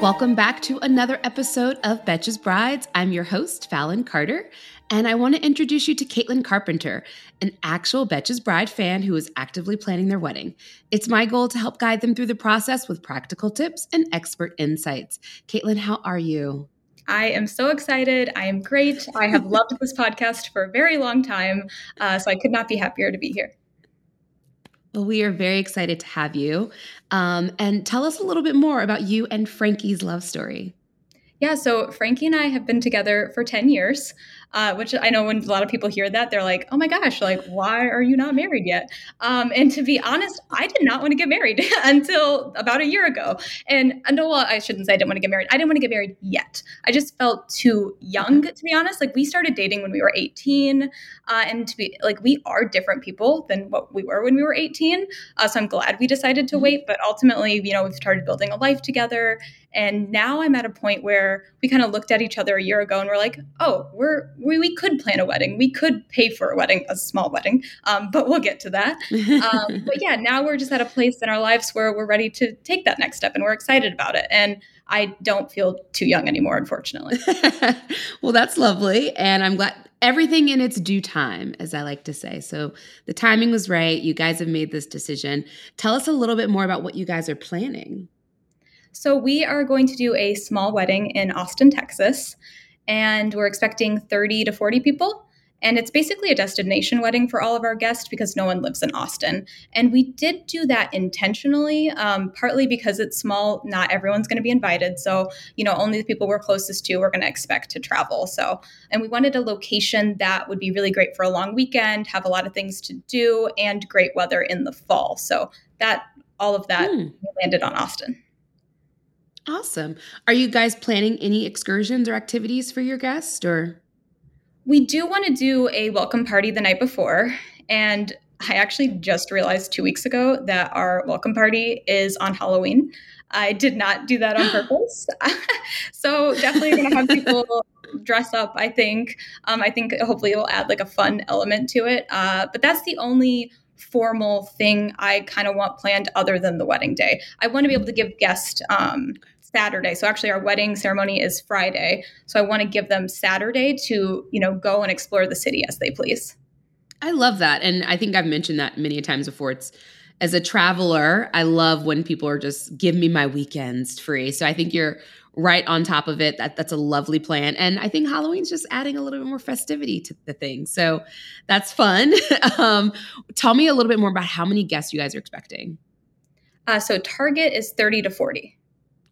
Welcome back to another episode of Betches Brides. I'm your host, Fallon Carter, and I want to introduce you to Caitlin Carpenter, an actual Betches Bride fan who is actively planning their wedding. It's my goal to help guide them through the process with practical tips and expert insights. Caitlin, how are you? I am so excited. I am great. I have loved this podcast for a very long time, uh, so I could not be happier to be here. Well, we are very excited to have you. Um, and tell us a little bit more about you and Frankie's love story. Yeah, so Frankie and I have been together for 10 years uh, which I know when a lot of people hear that, they're like, oh my gosh, like, why are you not married yet? Um, and to be honest, I did not want to get married until about a year ago. And, and well, I shouldn't say I didn't want to get married. I didn't want to get married yet. I just felt too young, to be honest. Like, we started dating when we were 18. Uh, and to be like, we are different people than what we were when we were 18. Uh, so I'm glad we decided to mm-hmm. wait. But ultimately, you know, we've started building a life together. And now I'm at a point where we kind of looked at each other a year ago and we're like, oh, we're we, we could plan a wedding. We could pay for a wedding, a small wedding, um, but we'll get to that. Um, but yeah, now we're just at a place in our lives where we're ready to take that next step and we're excited about it. And I don't feel too young anymore, unfortunately. well, that's lovely. And I'm glad everything in its due time, as I like to say. So the timing was right. You guys have made this decision. Tell us a little bit more about what you guys are planning. So, we are going to do a small wedding in Austin, Texas and we're expecting 30 to 40 people. And it's basically a destination wedding for all of our guests because no one lives in Austin. And we did do that intentionally, um, partly because it's small, not everyone's going to be invited. So, you know, only the people we're closest to we're going to expect to travel. So, and we wanted a location that would be really great for a long weekend, have a lot of things to do, and great weather in the fall. So, that all of that hmm. landed on Austin. Awesome. Are you guys planning any excursions or activities for your guests or? We do want to do a welcome party the night before. And I actually just realized two weeks ago that our welcome party is on Halloween. I did not do that on purpose. so definitely going to have people dress up, I think. Um, I think hopefully it'll add like a fun element to it. Uh, but that's the only formal thing I kind of want planned other than the wedding day. I want to be able to give guests um, Saturday. So actually our wedding ceremony is Friday. So I want to give them Saturday to, you know, go and explore the city as they please. I love that. And I think I've mentioned that many times before. It's as a traveler, I love when people are just give me my weekends free. So I think you're right on top of it. That that's a lovely plan. And I think Halloween's just adding a little bit more festivity to the thing. So that's fun. um, tell me a little bit more about how many guests you guys are expecting. Uh, so target is 30 to 40.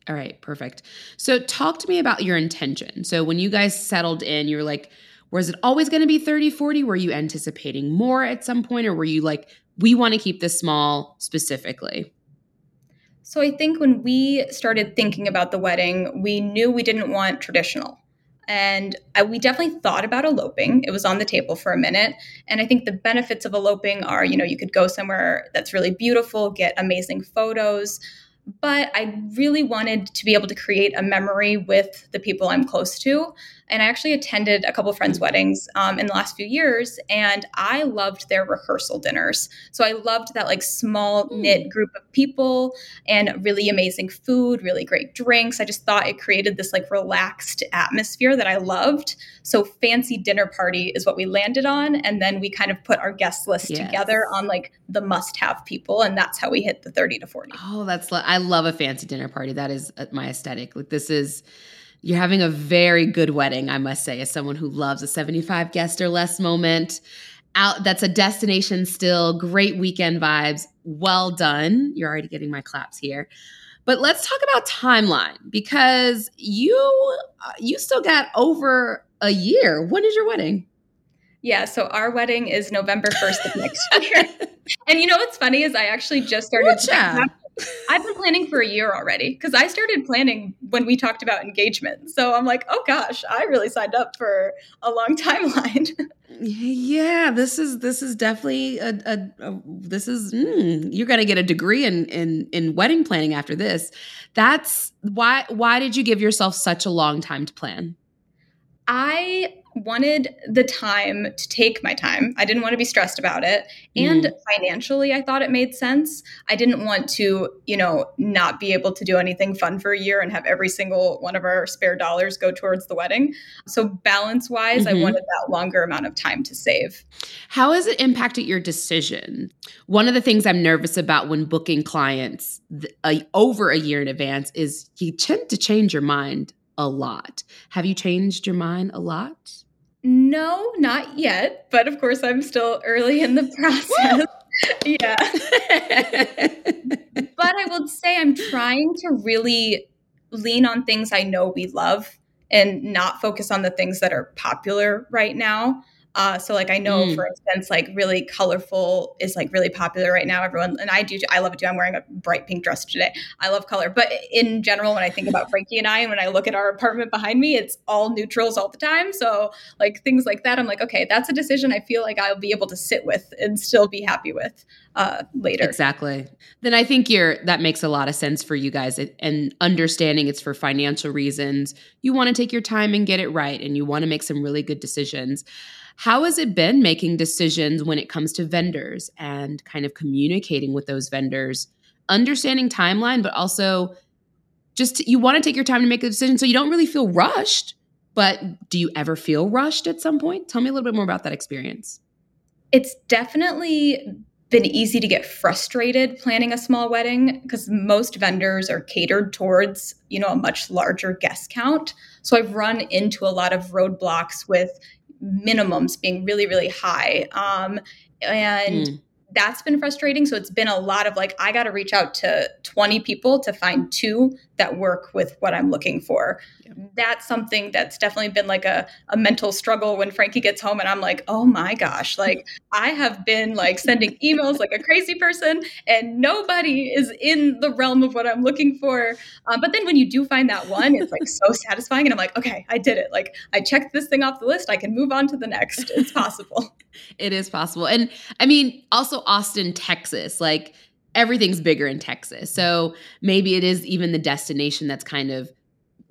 All right, perfect. So talk to me about your intention. So when you guys settled in, you were like, was it always going to be 30, 40? Were you anticipating more at some point? Or were you like, we want to keep this small specifically? So I think when we started thinking about the wedding, we knew we didn't want traditional. And I, we definitely thought about eloping. It was on the table for a minute. And I think the benefits of eloping are, you know, you could go somewhere that's really beautiful, get amazing photos but I really wanted to be able to create a memory with the people I'm close to. And I actually attended a couple friends' weddings um, in the last few years, and I loved their rehearsal dinners. So I loved that like small hmm. knit group of people and really amazing food, really great drinks. I just thought it created this like relaxed atmosphere that I loved. So fancy dinner party is what we landed on, and then we kind of put our guest list yes. together on like the must-have people, and that's how we hit the thirty to forty. Oh, that's I I love a fancy dinner party. That is uh, my aesthetic. Like this is you're having a very good wedding, I must say, as someone who loves a 75 guest or less moment. Out that's a destination still, great weekend vibes. Well done. You're already getting my claps here. But let's talk about timeline because you uh, you still got over a year. When is your wedding? Yeah, so our wedding is November 1st of next year. and you know what's funny is I actually just started I've been planning for a year already because I started planning when we talked about engagement. So I'm like, oh gosh, I really signed up for a long timeline. yeah, this is this is definitely a, a, a this is mm, you're gonna get a degree in in in wedding planning after this. That's why why did you give yourself such a long time to plan? I wanted the time to take my time. I didn't want to be stressed about it. And mm. financially, I thought it made sense. I didn't want to, you know, not be able to do anything fun for a year and have every single one of our spare dollars go towards the wedding. So, balance wise, mm-hmm. I wanted that longer amount of time to save. How has it impacted your decision? One of the things I'm nervous about when booking clients th- uh, over a year in advance is you tend to change your mind a lot. Have you changed your mind a lot? No, not yet. But of course, I'm still early in the process. yeah. but I will say I'm trying to really lean on things I know we love and not focus on the things that are popular right now. Uh, so like I know, mm. for instance, like really colorful is like really popular right now. Everyone and I do, I love it too. I'm wearing a bright pink dress today. I love color, but in general, when I think about Frankie and I, and when I look at our apartment behind me, it's all neutrals all the time. So like things like that, I'm like, okay, that's a decision I feel like I'll be able to sit with and still be happy with uh, later. Exactly. Then I think you're that makes a lot of sense for you guys, and understanding it's for financial reasons. You want to take your time and get it right, and you want to make some really good decisions. How has it been making decisions when it comes to vendors and kind of communicating with those vendors, understanding timeline, but also just you want to take your time to make a decision so you don't really feel rushed. But do you ever feel rushed at some point? Tell me a little bit more about that experience. It's definitely been easy to get frustrated planning a small wedding because most vendors are catered towards you know a much larger guest count so i've run into a lot of roadblocks with minimums being really, really high. Um, and mm. That's been frustrating. So it's been a lot of like, I got to reach out to 20 people to find two that work with what I'm looking for. Yeah. That's something that's definitely been like a, a mental struggle when Frankie gets home and I'm like, oh my gosh, like I have been like sending emails like a crazy person and nobody is in the realm of what I'm looking for. Um, but then when you do find that one, it's like so satisfying. And I'm like, okay, I did it. Like I checked this thing off the list. I can move on to the next. It's possible. it is possible. And I mean, also Austin, Texas, like, everything's bigger in Texas. So maybe it is even the destination that's kind of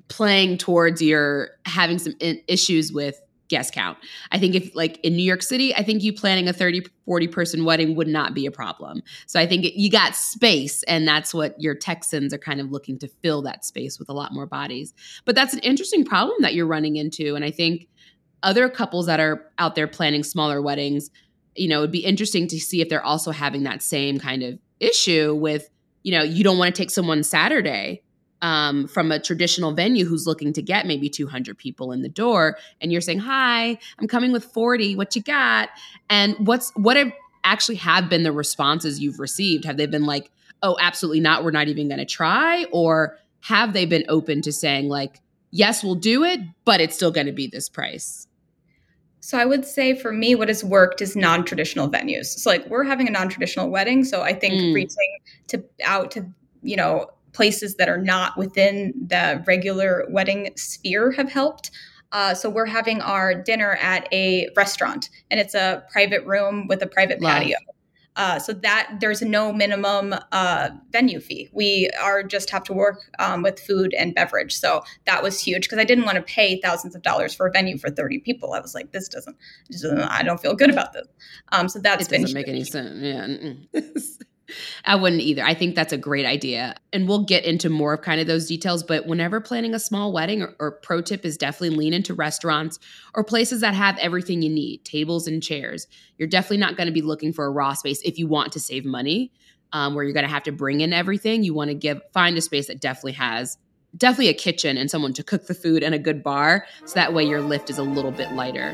playing towards your having some issues with guest count. I think if like in New York City, I think you planning a 30 40 person wedding would not be a problem. So I think it, you got space and that's what your Texans are kind of looking to fill that space with a lot more bodies. But that's an interesting problem that you're running into and I think other couples that are out there planning smaller weddings, you know, it'd be interesting to see if they're also having that same kind of issue with you know you don't want to take someone saturday um, from a traditional venue who's looking to get maybe 200 people in the door and you're saying hi i'm coming with 40 what you got? And what's what have actually have been the responses you've received? Have they been like oh absolutely not we're not even going to try? Or have they been open to saying like yes we'll do it but it's still going to be this price so I would say for me, what has worked is non-traditional venues. So like we're having a non-traditional wedding, so I think mm. reaching to out to you know places that are not within the regular wedding sphere have helped. Uh, so we're having our dinner at a restaurant, and it's a private room with a private Love. patio. Uh, so that there's no minimum uh, venue fee. We are just have to work um, with food and beverage. So that was huge because I didn't want to pay thousands of dollars for a venue for 30 people. I was like, this doesn't, this doesn't I don't feel good about this. Um, so that's it doesn't make any sense. Yeah. I wouldn't either. I think that's a great idea. And we'll get into more of kind of those details. But whenever planning a small wedding, or, or, pro tip is definitely lean into restaurants or places that have everything you need tables and chairs. You're definitely not going to be looking for a raw space if you want to save money. um, where you're going to have to bring in everything. You want to give find a space that definitely has definitely a kitchen and someone to cook the food and a good bar, so that way your lift is a little bit lighter.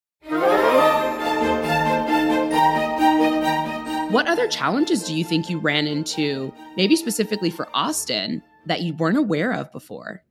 What other challenges do you think you ran into, maybe specifically for Austin, that you weren't aware of before?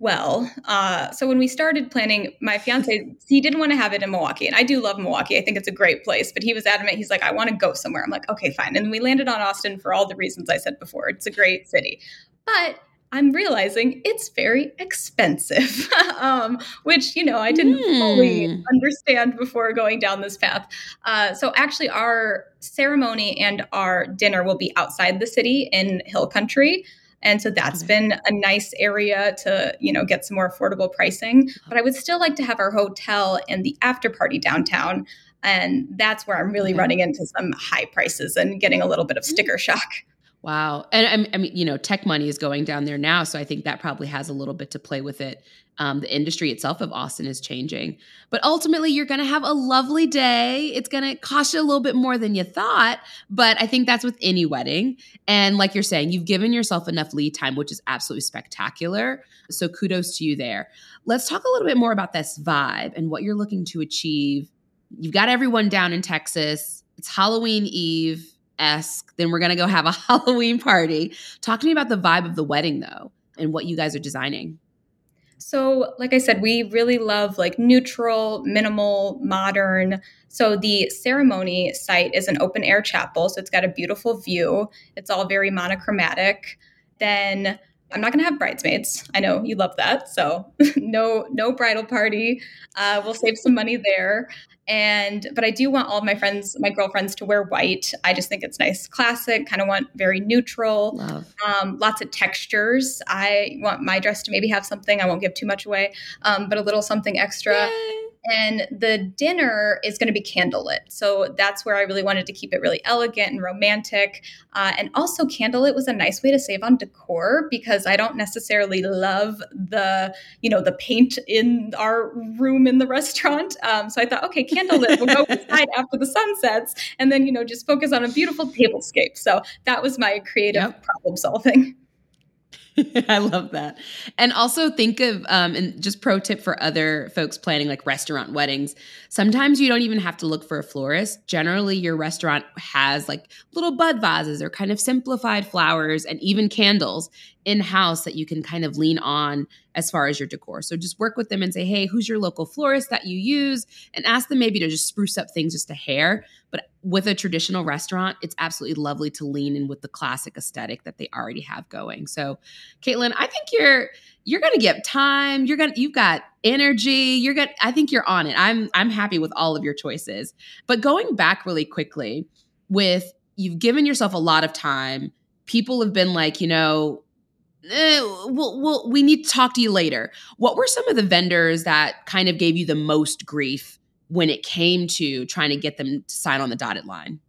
Well, uh, so when we started planning, my fiance he didn't want to have it in Milwaukee, and I do love Milwaukee. I think it's a great place, but he was adamant. He's like, I want to go somewhere. I'm like, okay, fine. And we landed on Austin for all the reasons I said before. It's a great city, but I'm realizing it's very expensive, um, which you know I didn't mm. fully understand before going down this path. Uh, so actually, our ceremony and our dinner will be outside the city in Hill Country. And so that's been a nice area to, you know, get some more affordable pricing. But I would still like to have our hotel and the after party downtown. And that's where I'm really running into some high prices and getting a little bit of mm. sticker shock. Wow. And I mean, you know, tech money is going down there now. So I think that probably has a little bit to play with it. Um, the industry itself of Austin is changing. But ultimately, you're going to have a lovely day. It's going to cost you a little bit more than you thought. But I think that's with any wedding. And like you're saying, you've given yourself enough lead time, which is absolutely spectacular. So kudos to you there. Let's talk a little bit more about this vibe and what you're looking to achieve. You've got everyone down in Texas. It's Halloween Eve esque. Then we're going to go have a Halloween party. Talk to me about the vibe of the wedding, though, and what you guys are designing. So, like I said, we really love like neutral, minimal, modern. So, the ceremony site is an open air chapel. So, it's got a beautiful view. It's all very monochromatic. Then I'm not going to have bridesmaids. I know you love that. So no no bridal party. Uh, we'll save some money there. And but I do want all of my friends, my girlfriends, to wear white. I just think it's nice, classic. Kind of want very neutral. Um, lots of textures. I want my dress to maybe have something. I won't give too much away, um, but a little something extra. Yay and the dinner is going to be candlelit. So that's where I really wanted to keep it really elegant and romantic. Uh, and also, candlelit was a nice way to save on decor because I don't necessarily love the, you know, the paint in our room in the restaurant. Um, so I thought, okay, candlelit, we'll go inside after the sun sets and then, you know, just focus on a beautiful tablescape. So that was my creative yep. problem solving. I love that. And also think of um and just pro tip for other folks planning like restaurant weddings. Sometimes you don't even have to look for a florist. Generally your restaurant has like little bud vases or kind of simplified flowers and even candles in house that you can kind of lean on as far as your decor. So just work with them and say, hey, who's your local florist that you use? And ask them maybe to just spruce up things just a hair. But with a traditional restaurant, it's absolutely lovely to lean in with the classic aesthetic that they already have going. So, Caitlin, I think you're you're gonna get time. You're gonna you've got energy. You're gonna I think you're on it. I'm I'm happy with all of your choices. But going back really quickly with you've given yourself a lot of time. People have been like, you know, eh, we'll, we'll, we need to talk to you later. What were some of the vendors that kind of gave you the most grief when it came to trying to get them to sign on the dotted line?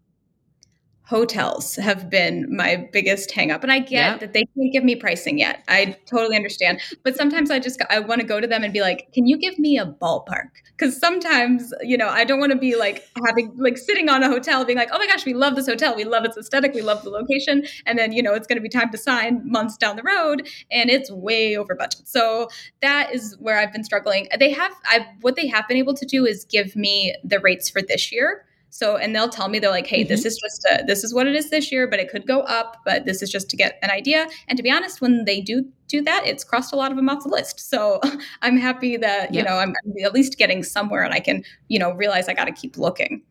Hotels have been my biggest hangup. And I get yep. that they can't give me pricing yet. I totally understand. But sometimes I just I want to go to them and be like, "Can you give me a ballpark?" Cuz sometimes, you know, I don't want to be like having like sitting on a hotel being like, "Oh my gosh, we love this hotel. We love its aesthetic. We love the location." And then, you know, it's going to be time to sign months down the road and it's way over budget. So that is where I've been struggling. They have I what they have been able to do is give me the rates for this year So, and they'll tell me they're like, "Hey, mm-hmm. this is just a, this is what it is this year, but it could go up. But this is just to get an idea." And to be honest, when they do do that, it's crossed a lot of them off the list. So I'm happy that you know I'm, I'm at least getting somewhere, and I can you know realize I got to keep looking.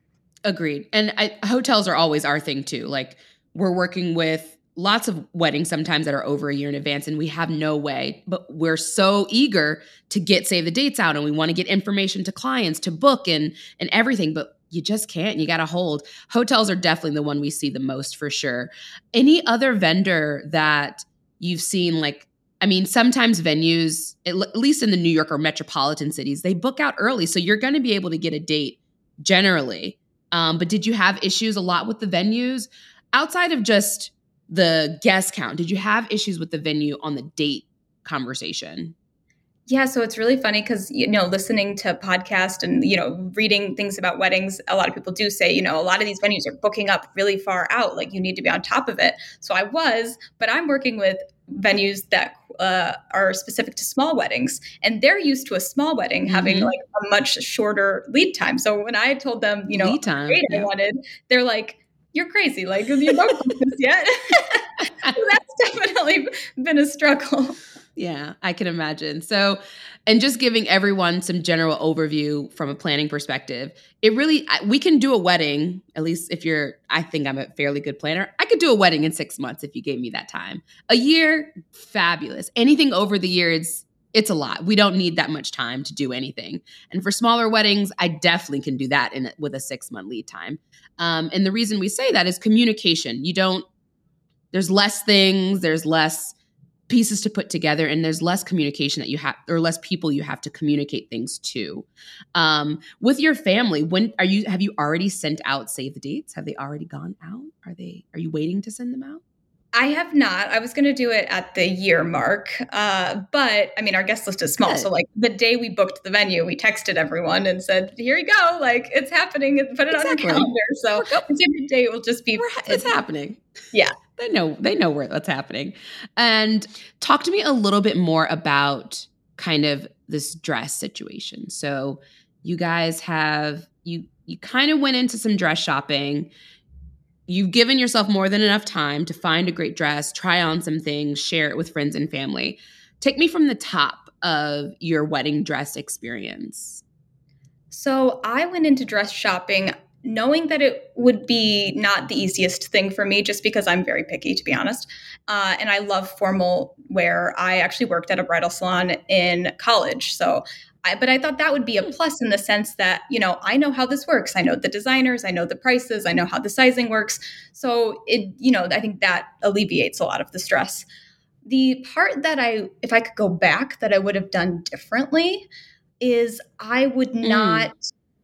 Agreed. And I, hotels are always our thing too. Like we're working with lots of weddings sometimes that are over a year in advance and we have no way but we're so eager to get save the dates out and we want to get information to clients to book and and everything but you just can't you got to hold hotels are definitely the one we see the most for sure any other vendor that you've seen like i mean sometimes venues at least in the new york or metropolitan cities they book out early so you're going to be able to get a date generally um, but did you have issues a lot with the venues outside of just the guest count. Did you have issues with the venue on the date conversation? Yeah, so it's really funny because you know, listening to podcast and you know, reading things about weddings, a lot of people do say, you know, a lot of these venues are booking up really far out. Like you need to be on top of it. So I was, but I'm working with venues that uh, are specific to small weddings, and they're used to a small wedding mm-hmm. having like a much shorter lead time. So when I told them, you know, lead time, yeah. I wanted, they're like, you're crazy. Like, you don't this yet. that's definitely been a struggle. Yeah, I can imagine. So, and just giving everyone some general overview from a planning perspective, it really, we can do a wedding, at least if you're, I think I'm a fairly good planner. I could do a wedding in six months if you gave me that time. A year, fabulous. Anything over the year, it's, it's a lot. We don't need that much time to do anything. And for smaller weddings, I definitely can do that in with a six month lead time. Um, and the reason we say that is communication. You don't. There's less things. There's less pieces to put together, and there's less communication that you have, or less people you have to communicate things to. Um, with your family, when are you? Have you already sent out save the dates? Have they already gone out? Are they? Are you waiting to send them out? I have not. I was going to do it at the year mark, uh, but I mean, our guest list is small. Good. So, like the day we booked the venue, we texted everyone and said, "Here you go! Like it's happening. Put it exactly. on your calendar." So, the date will just be it's happening. Yeah, they know they know where that's happening. And talk to me a little bit more about kind of this dress situation. So, you guys have you you kind of went into some dress shopping you've given yourself more than enough time to find a great dress, try on some things, share it with friends and family. Take me from the top of your wedding dress experience. So, I went into dress shopping knowing that it would be not the easiest thing for me just because I'm very picky, to be honest. Uh, and I love formal wear. I actually worked at a bridal salon in college. So I, but I thought that would be a plus in the sense that, you know, I know how this works. I know the designers, I know the prices, I know how the sizing works. So it, you know, I think that alleviates a lot of the stress. The part that I, if I could go back, that I would have done differently is I would mm.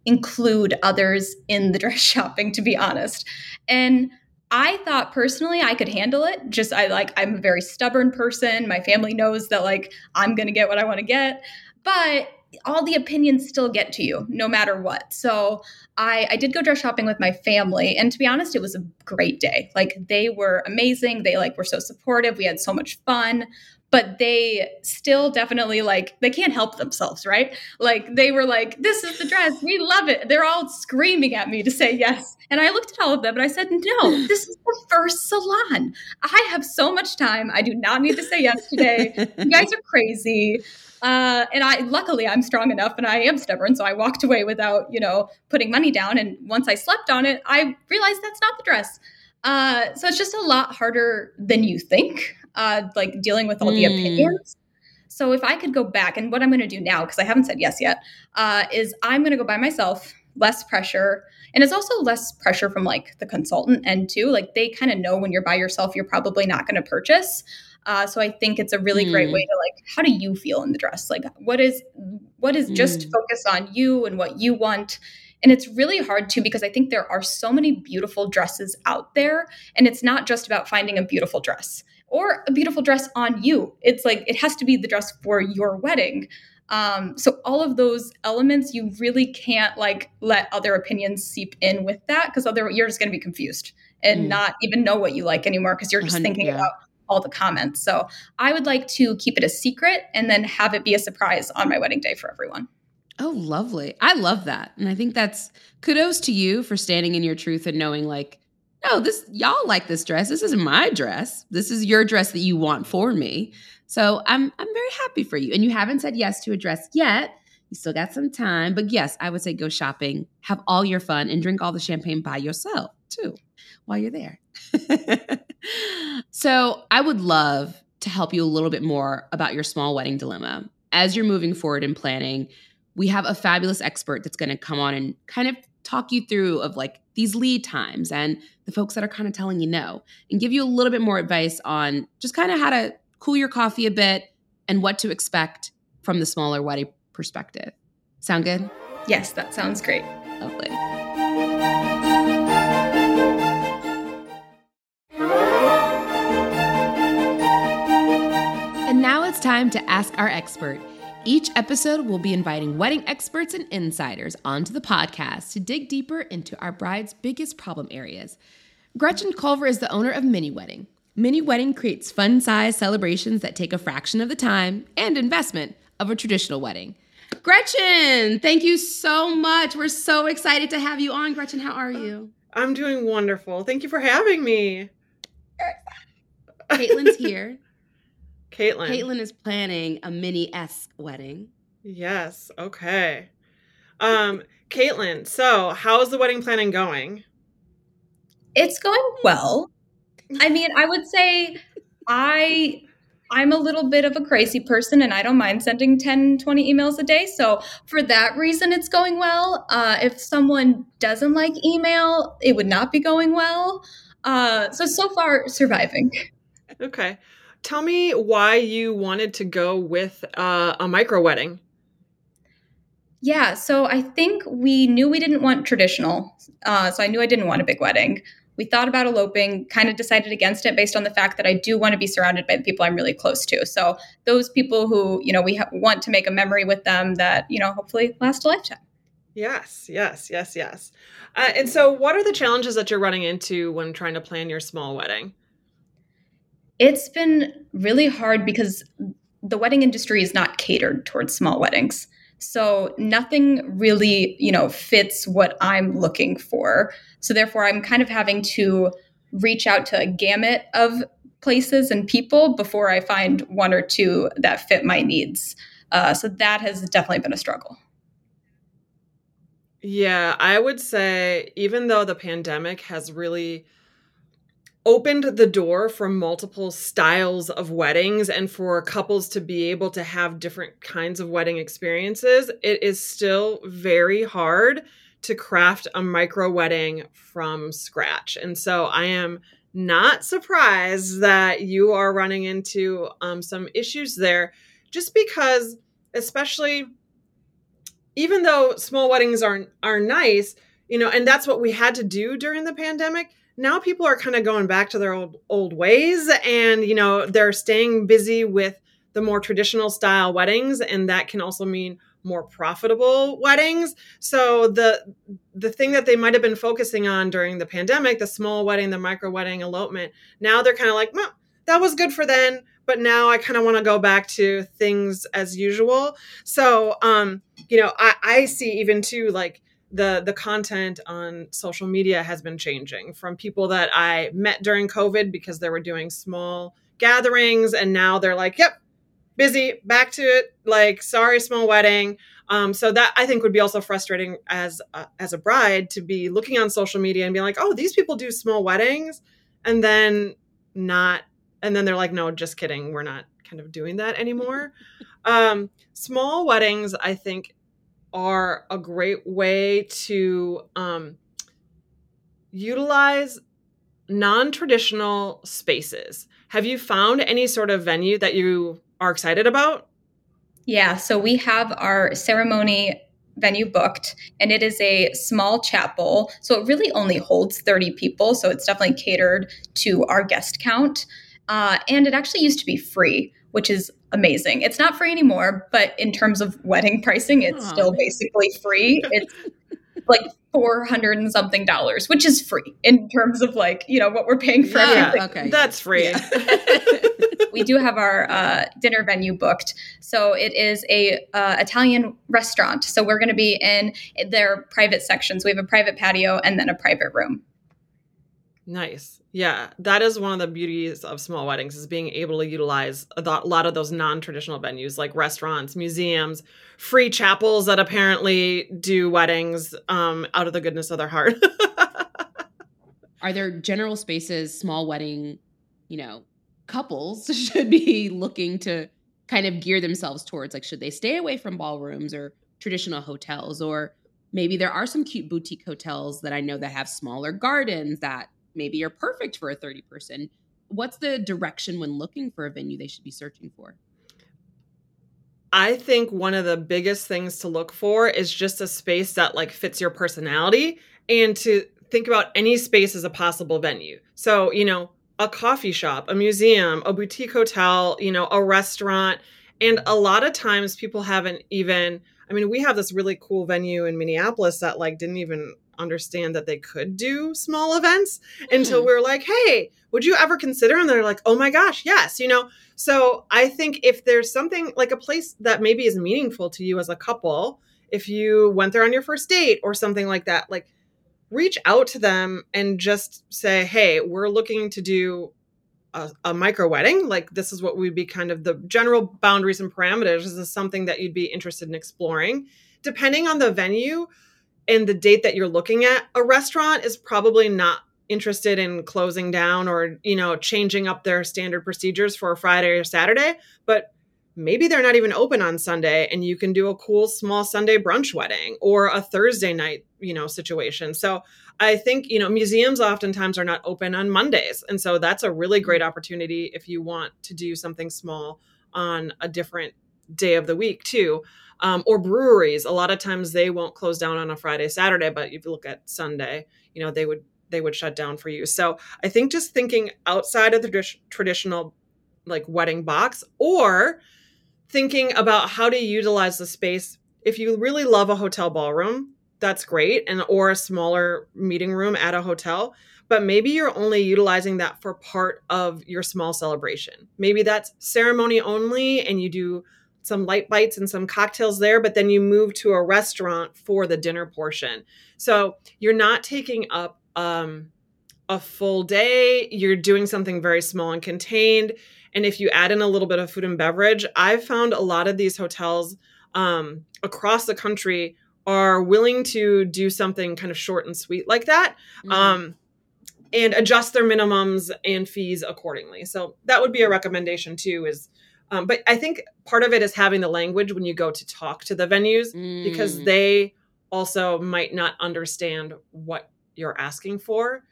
Include others in the dress shopping, to be honest. And I thought personally I could handle it. Just I like I'm a very stubborn person. My family knows that like I'm going to get what I want to get. But all the opinions still get to you no matter what. So I, I did go dress shopping with my family. And to be honest, it was a great day. Like they were amazing. They like were so supportive. We had so much fun but they still definitely like they can't help themselves right? Like they were like this is the dress. We love it. They're all screaming at me to say yes. And i looked at all of them and i said no this is the first salon. I have so much time. I do not need to say yes today. You guys are crazy. Uh, and I, luckily, I'm strong enough and I am stubborn. So I walked away without, you know, putting money down. And once I slept on it, I realized that's not the dress. Uh, so it's just a lot harder than you think, uh, like dealing with all mm. the hmm. opinions. So if I could go back, and what I'm going to do now, because I haven't said yes yet, uh, is I'm going to go by myself, less pressure. And it's also less pressure from like the consultant end too. Like they kind of know when you're by yourself, you're probably not going to purchase. Uh, so I think it's a really mm. great way hmm. to like, how do you feel in the dress? Like, what is what is just mm. focus on you and what you want. And it's really hard too because I think there are so many beautiful dresses out there, and it's not just about finding a beautiful dress or a beautiful dress on you. It's like it has to be the dress for your wedding. Um, so all of those elements, you really can't like let other opinions seep in with that because other you're just going to be confused and mm. not even know what you like anymore because you're just thinking yeah. about all the comments. So I would like to keep it a secret and then have it be a surprise on my wedding day for everyone. Oh, lovely. I love that. And I think that's kudos to you for standing in your truth and knowing like, no, this y'all like this dress. This isn't my dress. This is your dress that you want for me. So I'm I'm very happy for you. And you haven't said yes to a dress yet. You still got some time. But yes, I would say go shopping, have all your fun, and drink all the champagne by yourself too while you're there. so I would love to help you a little bit more about your small wedding dilemma. As you're moving forward in planning, we have a fabulous expert that's going to come on and kind of talk you through of like these lead times and the folks that are kind of telling you no and give you a little bit more advice on just kind of how to cool your coffee a bit and what to expect from the smaller wedding perspective. Sound good? Yes, that sounds great. Lovely. And now it's time to ask our expert. Each episode, we'll be inviting wedding experts and insiders onto the podcast to dig deeper into our bride's biggest problem areas. Gretchen Culver is the owner of Minnie Wedding. Minnie Wedding creates fun sized celebrations that take a fraction of the time and investment of a traditional wedding. Gretchen, thank you so much. We're so excited to have you on. Gretchen, how are you? I'm doing wonderful. Thank you for having me. Caitlin's here. Caitlin. Caitlin is planning a mini esque wedding. Yes. Okay. Um, Caitlin, so how's the wedding planning going? It's going well. I mean, I would say I I'm a little bit of a crazy person and I don't mind sending 10, 20 emails a day. So for that reason, it's going well. Uh, if someone doesn't like email, it would not be going well. Uh, so, so far, surviving. Okay. Tell me why you wanted to go with uh, a micro wedding. Yeah, so I think we knew we didn't want traditional. Uh, so I knew I didn't want a big wedding. We thought about eloping, kind of decided against it based on the fact that I do want to be surrounded by the people I'm really close to. So those people who, you know, we ha- want to make a memory with them that, you know, hopefully last a lifetime. Yes, yes, yes, yes. Uh, and so, what are the challenges that you're running into when trying to plan your small wedding? It's been really hard because the wedding industry is not catered towards small weddings. So nothing really, you know, fits what I'm looking for. So therefore I'm kind of having to reach out to a gamut of places and people before I find one or two that fit my needs. Uh, so that has definitely been a struggle. Yeah, I would say even though the pandemic has really opened the door for multiple styles of weddings and for couples to be able to have different kinds of wedding experiences, it is still very hard to craft a micro wedding from scratch. And so I am not surprised that you are running into um, some issues there, just because, especially even though small weddings are are nice, you know, and that's what we had to do during the pandemic now people are kind of going back to their old old ways and you know they're staying busy with the more traditional style weddings and that can also mean more profitable weddings. So the the thing that they might have been focusing on during the pandemic the small wedding the micro wedding elopement now they're kind of like well, that was good for then but now i kind of want to go back to things as usual. So um you know i i see even too like the the content on social media has been changing from people that I met during COVID because they were doing small gatherings and now they're like, "Yep, busy, back to it." Like, sorry, small wedding. Um, so that I think would be also frustrating as a, as a bride to be looking on social media and be like, "Oh, these people do small weddings," and then not, and then they're like, "No, just kidding, we're not kind of doing that anymore." um, small weddings, I think, are a great way to um, utilize non traditional spaces. Have you found any sort of venue that you are excited about? Yeah, so we have our ceremony venue booked, and it is a small chapel. So it really only holds 30 people. So it's definitely catered to our guest count. Uh, and it actually used to be free, which is amazing. It's not free anymore, but in terms of wedding pricing, it's Aww. still basically free. It's like 400 and something dollars, which is free in terms of like, you know, what we're paying for Yeah, everything. okay. That's free. Yeah. we do have our uh, dinner venue booked. So it is a uh, Italian restaurant. So we're going to be in their private sections. We have a private patio and then a private room. Nice. Yeah, that is one of the beauties of small weddings is being able to utilize a lot of those non-traditional venues like restaurants, museums, free chapels that apparently do weddings um, out of the goodness of their heart. Are there general spaces, small wedding, you know, couples should be looking to kind of gear themselves towards? Like, should they stay away from ballrooms or traditional hotels? Or maybe there are some cute boutique hotels that I know that have smaller gardens that maybe are perfect for a 30 person. What's the direction when looking for a venue they should be searching for? I think one of the biggest things to look for is just a space that like fits your personality and to think about any space as a possible venue. So, you know, a coffee shop, a museum, a boutique hotel, you know, a restaurant. And a lot of times people haven't even I mean, we have this really cool venue in Minneapolis that like didn't even understand that they could do small events until Hmm. we were like, "Hey, would you ever consider?" And they're like, "Oh my gosh, yes." You know, so I think if there's something like a place that maybe is meaningful to you as a couple, if you went there on your first date or something like that, like reach out to them and just say, "Hey, we're looking to do a, a micro wedding. Like this is what we'd be kind of the general boundaries and parameters. this Is something that you'd be interested in exploring?" Depending on the venue and the date that you're looking at, a restaurant is probably not interested in closing down or you know changing up their standard procedures for a Friday or Saturday, but maybe they're not even open on Sunday and you can do a cool small Sunday brunch wedding or a Thursday night, you know, situation. So I think, you know, museums oftentimes are not open on Mondays. And so that's a really great mm-hmm. opportunity if you want to do something small on a different day of the week too. Um, or breweries, a lot of times they won't close down on a Friday, Saturday, but if you look at Sunday, you know, they would they would shut down for you. So I think just thinking outside of the tradi- traditional like wedding box or thinking about how to utilize the space if you really love a hotel ballroom that's great and or a smaller meeting room at a hotel but maybe you're only utilizing that for part of your small celebration maybe that's ceremony only and you do some light bites and some cocktails there but then you move to a restaurant for the dinner portion so you're not taking up um, a full day you're doing something very small and contained and if you add in a little bit of food and beverage, I've found a lot of these hotels um, across the country are willing to do something kind of short and sweet like that Mm. um, and adjust their minimums and fees accordingly. So that would be a recommendation too. Is um, but I think part of it is having the language when you go to talk to the venues because Mm. they also might not understand what you're asking for.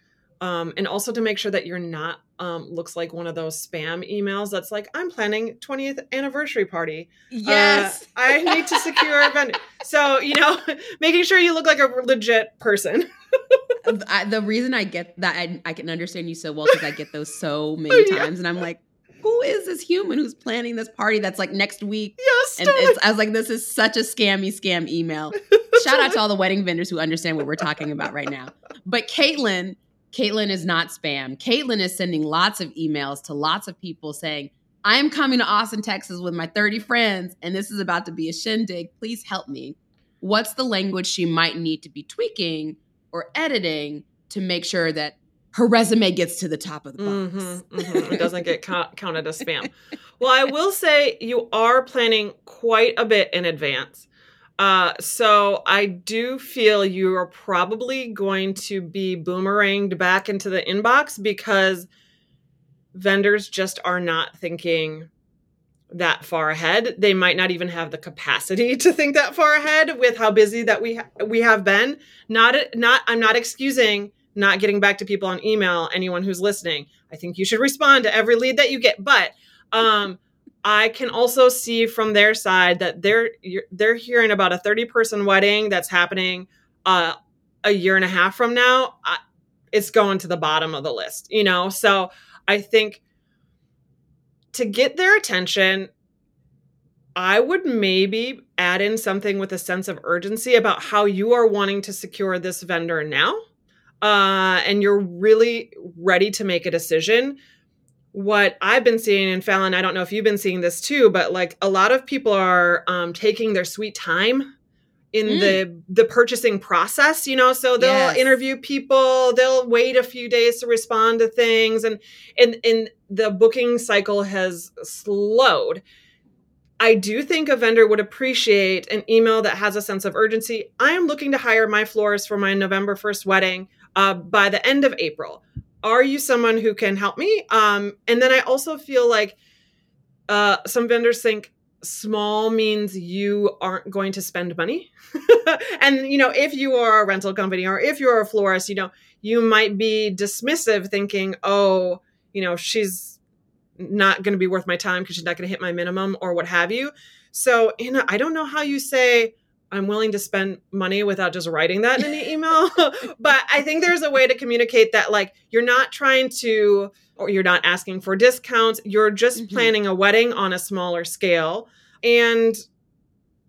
Um, and also to make sure that you're not um, looks like one of those spam emails that's like i'm planning 20th anniversary party Uh, yes. i need to secure a venue so you know making sure you look like a legit person I, the reason I get that I, I can understand you so well because I get those so many Oh, Yeah. times, and I'm like, who is this human who's planning this party that's like next week? yes And it's, I was like, this is such a scammy scam email. Shout out to all the wedding vendors who understand what we're talking about right now. But Caitlin, Caitlin is not spam. Caitlin is sending lots of emails to lots of people saying, I am coming to Austin, Texas with my 30 friends, and this is about to be a shindig. Please help me. What's the language she might need to be tweaking or editing to make sure that her resume gets to the top of the box? Mhm, mhm. It doesn't get co- counted as spam. Well, I will say you are planning quite a bit in advance. Uh, so I do feel you are probably going to be boomeranged back into the inbox because vendors just are not thinking that far ahead. They might not even have the capacity to think that far ahead with how busy that we ha- we have been. Not not I'm not excusing not getting back to people on email anyone who's listening. I think you should respond to every lead that you get, but um I can also see from their side that they're they're hearing about a 30 person wedding that's happening uh a year and a half from now. I, it's going to the bottom of the list, you know? So I think to get their attention, I would maybe add in something with a sense of urgency about how you are wanting to secure this vendor now uh, and you're really ready to make a decision what I've been seeing, and Fallon, I don't know if you've been seeing this too, but like a lot of people are um, taking their sweet time in mm. the the purchasing process you know so they'll yes. interview people they'll wait a few days to respond to things and and and the booking cycle has slowed I do think a vendor would appreciate an email that has a sense of urgency. I am looking to hire my florist for my November 1st wedding uh, by the end of April. Are you someone who can help me? Um, and then I also feel like uh, some vendors think small means you aren't going to spend money. and, you know, if you are a rental company or if you're a florist, you know, you might be dismissive thinking, oh, you know, she's not going to be worth my time because she's not going to hit my minimum or what have you. So, you know, I don't know how you say, I'm willing to spend money without just writing that in an email. but I think there's a way to communicate that, like, you're not trying to, or you're not asking for discounts. You're just mm-hmm. planning a wedding on a smaller scale. And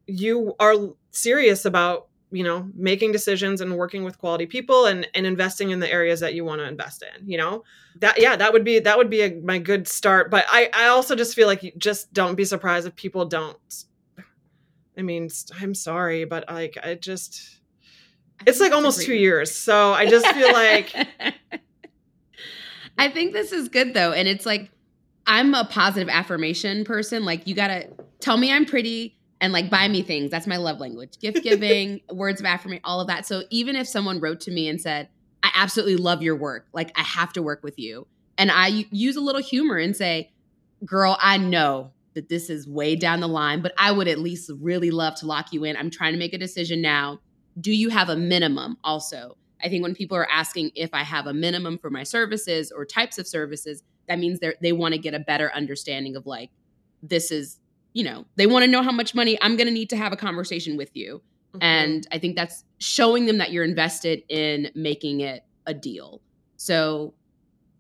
you are serious about, you know, making decisions and working with quality people and, and investing in the areas that you want to invest in, you know? That, yeah, that would be, that would be a, my good start. But I, I also just feel like you just don't be surprised if people don't I mean, I'm sorry, but like, I just, it's like almost two years. So I just feel like. I think this is good though. And it's like, I'm a positive affirmation person. Like, you gotta tell me I'm pretty and like buy me things. That's my love language. Gift giving, words of affirmation, all of that. So even if someone wrote to me and said, I absolutely love your work, like, I have to work with you. And I use a little humor and say, girl, I know that this is way down the line, but I would at least really love to lock you in. I'm trying to make a decision now. Do you have a minimum also? I think when people are asking if I have a minimum for my services or types of services, that means they they want to get a better understanding of like this is, you know, they want to know how much money I'm going to need to have a conversation with you. Mm-hmm. And I think that's showing them that you're invested in making it a deal. So,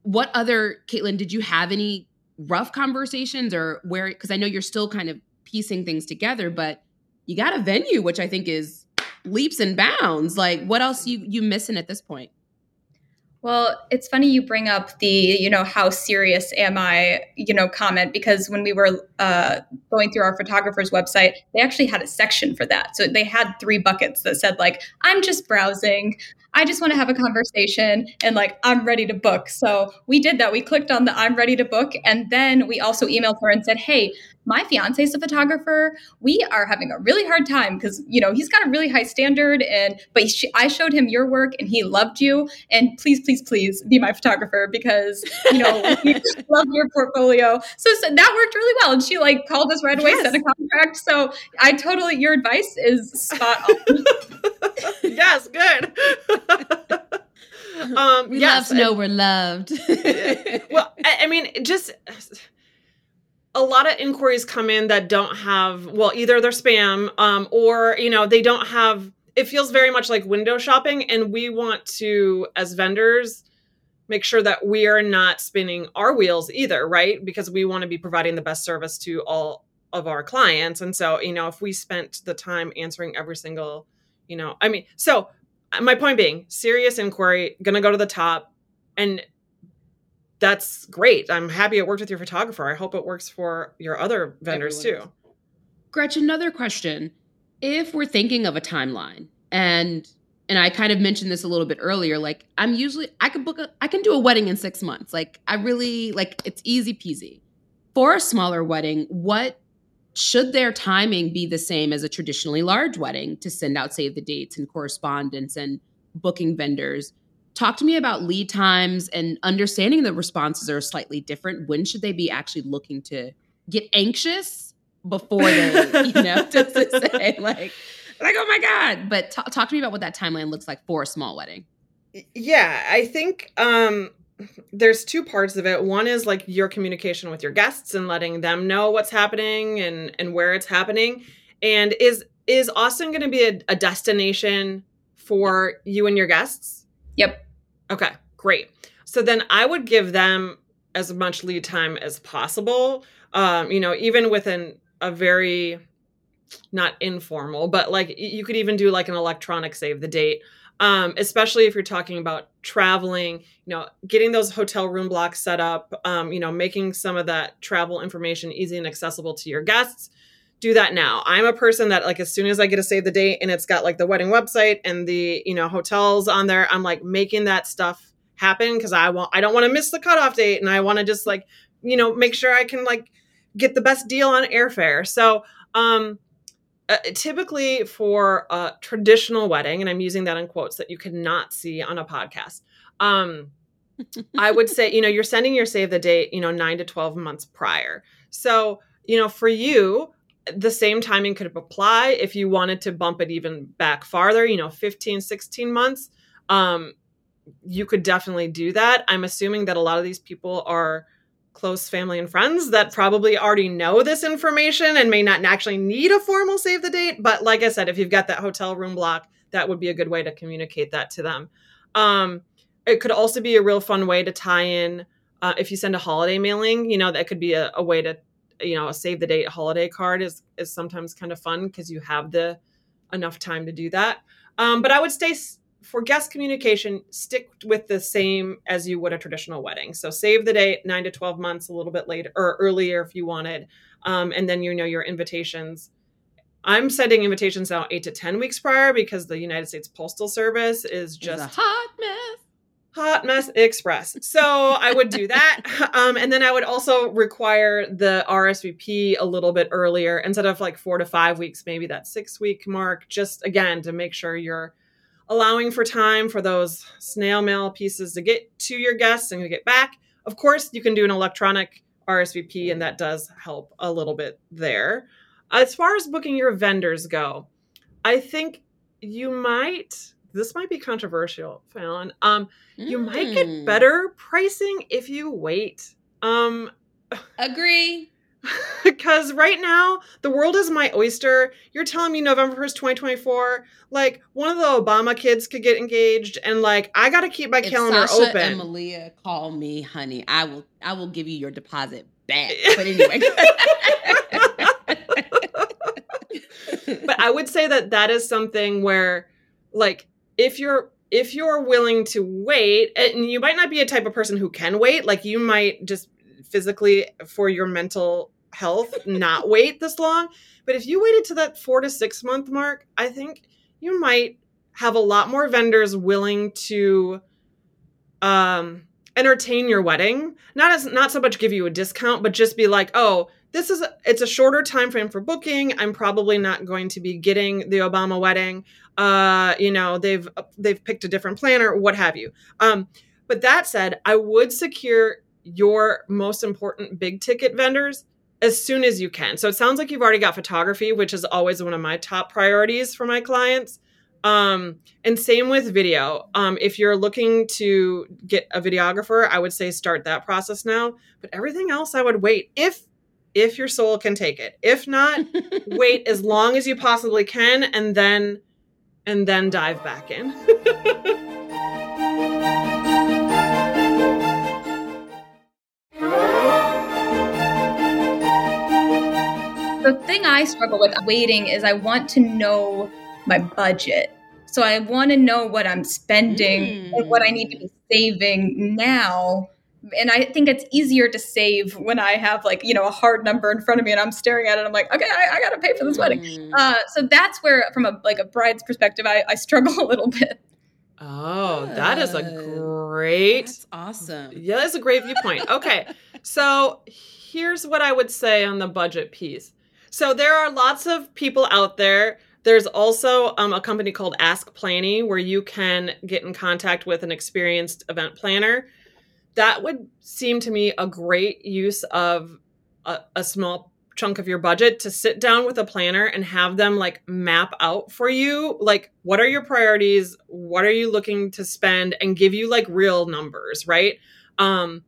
what other, Caitlin, did you have any rough conversations or where because I know you're still kind of piecing things together, but you got a venue, which I think is leaps and bounds. Like what else you you missing at this point? Well, it's funny you bring up the, you know, how serious am I, you know, comment because when we were uh, going through our photographer's website, they actually had a section for that. So they had three buckets that said, like, I'm just browsing, I just want to have a conversation and like I'm ready to book. So we did that. We clicked on the I'm ready to book. And then we also emailed her and said, Hey, my fiance is a photographer. We are having a really hard time because, you know, he's got a really high standard. And, but she, I showed him your work and he loved you. And please, please, please be my photographer because, you know, we love your portfolio. So, so, that worked really well. And she like called us right away, yes. sent a contract. So I totally, your advice is spot on. yes, good. um, we yes, love to know we're loved. well, I, I mean, just a lot of inquiries come in that don't have well either they're spam um, or you know they don't have it feels very much like window shopping and we want to as vendors make sure that we are not spinning our wheels either right? Because we want to be providing the best service to all of our clients and so you know if we spent the time answering every single you know i mean so my point being serious inquiry gonna go to the top and that's great. I'm happy it worked with your photographer. I hope it works for your other vendors Everyone too. Gretchen another question. If we're thinking of a timeline and and i kind of mentioned this a little bit earlier like i'm usually i can book a i can do a wedding in six months. Like i really like it's easy peasy. For a smaller wedding what should their timing be the same as a traditionally large wedding to send out save the dates and correspondence and booking vendors? Talk to me about lead times and understanding the responses are slightly different. When should they be actually looking to get anxious before they, you know, just to say like, like, oh my God. But t- talk to me about what that timeline looks like for a small wedding. Yeah, I think um there's two parts of it. One is like your communication with your guests and letting them know what's happening and and where it's happening. And is is Austin going to be a, a destination for you and your guests? Yep. Okay, great. So then I would give them as much lead time as possible. Um, you know, even within a very not informal, but like you could even do like an electronic save the date. Um, especially if you're talking about traveling, you know, getting those hotel room blocks set up, um, you know, making some of that travel information easy and accessible to your guests. Do that now. I'm a person that like as soon as I get to save the date and it's got like the wedding website and the, you know, hotels on there, I'm like making that stuff happen because I want I don't want to miss the cutoff date and I want to just like, you know, make sure I can like get the best deal on airfare. So um uh, typically for a traditional wedding, and I'm using that in quotes that you cannot see on a podcast. Um, I would say, you know, you're sending your save the date, you know, nine to 12 months prior. So, you know, for you, the same timing could apply if you wanted to bump it even back farther, you know, 15, 16 months. Um, you could definitely do that. I'm assuming that a lot of these people are close family and friends that probably already know this information and may not actually need a formal save the date. But like I said, if you've got that hotel room block, that would be a good way to communicate that to them. Um, it could also be a real fun way to tie in uh, if you send a holiday mailing. You know, that could be a, a way to, you know, a save the date holiday card is is sometimes kind of fun because you have the enough time to do that. Um, but I would stay for guest communication, stick with the same as you would a traditional wedding. So save the date, nine to 12 months, a little bit later or earlier if you wanted. Um, and then you know your invitations. I'm sending invitations out eight to 10 weeks prior because the United States Postal Service is just hot mess. Hot mess express. So I would do that. Um, and then I would also require the RSVP a little bit earlier instead of like four to five weeks, maybe that six week mark, just again to make sure you're allowing for time for those snail mail pieces to get to your guests and to get back. Of course, you can do an electronic RSVP, and that does help a little bit there. As far as booking your vendors go, I think you might. This might be controversial, Fallon. Um, mm. you might get mm. better pricing if you wait. Um, Agree. because right now the world is my oyster. You're telling me November 1st, 2024, like one of the Obama kids could get engaged and like I got to keep my if calendar Sasha open. And Malia call me, honey. I will I will give you your deposit back. But anyway. but I would say that that is something where like if you're if you're willing to wait and you might not be a type of person who can wait like you might just physically for your mental health not wait this long. But if you waited to that four to six month mark, I think you might have a lot more vendors willing to um, entertain your wedding. Not as not so much give you a discount, but just be like, oh, this is it's a shorter time frame for booking. I'm probably not going to be getting the Obama wedding. Uh, you know, they've they've picked a different planner, what have you. Um, but that said, I would secure your most important big ticket vendors as soon as you can. So it sounds like you've already got photography, which is always one of my top priorities for my clients. Um, and same with video. Um, if you're looking to get a videographer, I would say start that process now. But everything else, I would wait if if your soul can take it. If not, wait as long as you possibly can, and then and then dive back in. the thing I struggle with waiting is I want to know my budget. So I want to know what I'm spending mm. and what I need to be saving now. And I think it's easier to save when I have like, you know, a hard number in front of me and I'm staring at it. I'm like, okay, I, I got to pay for this wedding. Mm. Uh, so that's where, from a like a bride's perspective, I, I struggle a little bit. Oh, that is a great. That's awesome. Yeah, that's a great viewpoint. Okay. so here's what I would say on the budget piece. So there are lots of people out there. There's also um, a company called Ask Planny where you can get in contact with an experienced event planner. That would seem to me a great use of a, a small chunk of your budget to sit down with a planner and have them like map out for you like what are your priorities? What are you looking to spend? And give you like real numbers right? Um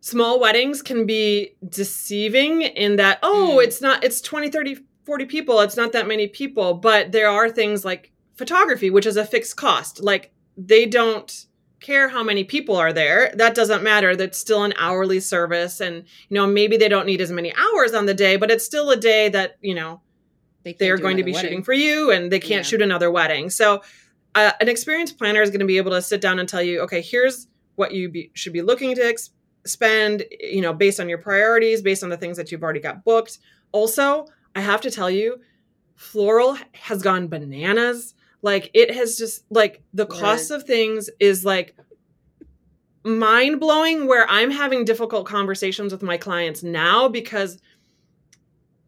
small weddings can be deceiving in that oh mm. it's not it's 20 30 40 people it's not that many people but there are things like photography which is a fixed cost. Like they don't care how many people are there that doesn't matter that's still an hourly service and you know maybe they don't need as many hours on the day but it's still a day that you know they are going to be wedding. shooting for you and they can't Yeah. shoot another wedding. So, uh, an experienced planner is going to be able to sit down and tell you, okay, here's what you be, should be looking to ex- spend, you know, based on your priorities, based on the things that you've already got booked. Also, I have to tell you, floral has gone bananas. Like it has just like the cost of things is like mind blowing where I'm having difficult conversations with my clients now because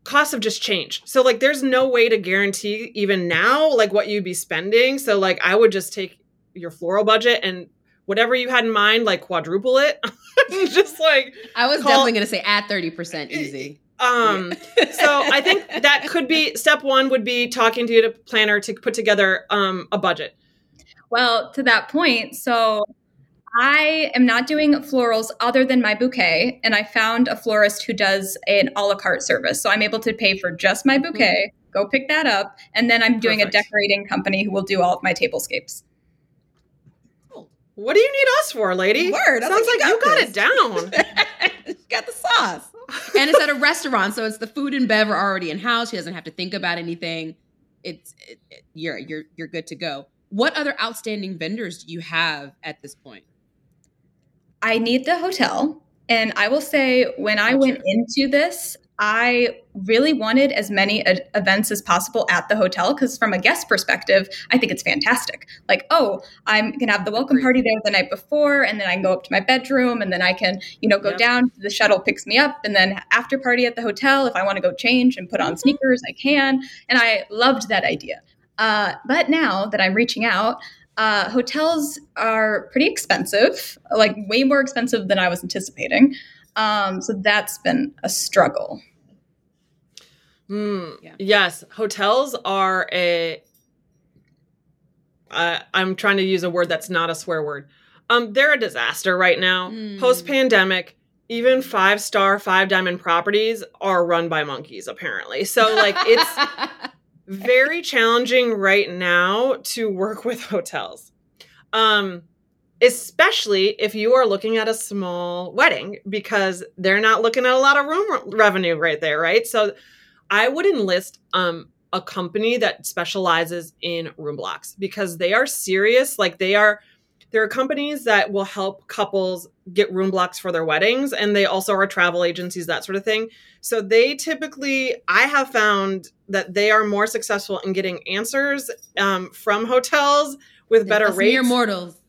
costs have just changed. So like there's no way to guarantee even now like what you'd be spending. So like I would just take your floral budget and whatever you had in mind like quadruple it. just like I was Call- definitely going to say at 30% easy. Um so I think that could be step 1 would be talking to your planner to put together um a budget. Well, to that point, so I am not doing florals other than my bouquet, and I found a florist who does an a la carte service. So I'm able to pay for just my bouquet, go pick that up, and then I'm doing Perfect. a decorating company who will do all of my tablescapes. What do you need us for, lady? Word, Sounds think like you you got got this. it down. Got the sauce. And it's at a restaurant, so it's the food and bev are already in house. She doesn't have to think about anything. It's it, it- you're you're you're good to go. What other outstanding vendors do you have at this point? I need the hotel. And I will say, when I went into this, I really wanted as many e- events as possible at the hotel because, from a guest perspective, I think it's fantastic. Like, oh, I'm gonna have the welcome party there the night before, and then I can go up to my bedroom, and then I can, you know, go Yep. down. The shuttle picks me up, and then after party at the hotel. If I want to go change and put on sneakers, I can. And I loved that idea. Uh, but now that I'm reaching out, uh, hotels are pretty expensive, like way more expensive than I was anticipating. Um, so that's been a struggle. Hmm. Yeah. Yes, hotels are a. Uh, I'm trying to use a word that's not a swear word. Um, they're a disaster right now. Mm. Post pandemic, even five star, five diamond properties are run by monkeys. Apparently, so like it's very challenging right now to work with hotels. Um especially if you are looking at a small wedding because they're not looking at a lot of room re- revenue right there, right? So I would enlist um a company that specializes in room blocks because they are serious like they are there are companies that will help couples get room blocks for their weddings and they also are travel agencies that sort of thing so they typically, I have found that they are more successful in getting answers um, from hotels with better Us mere rates mortals.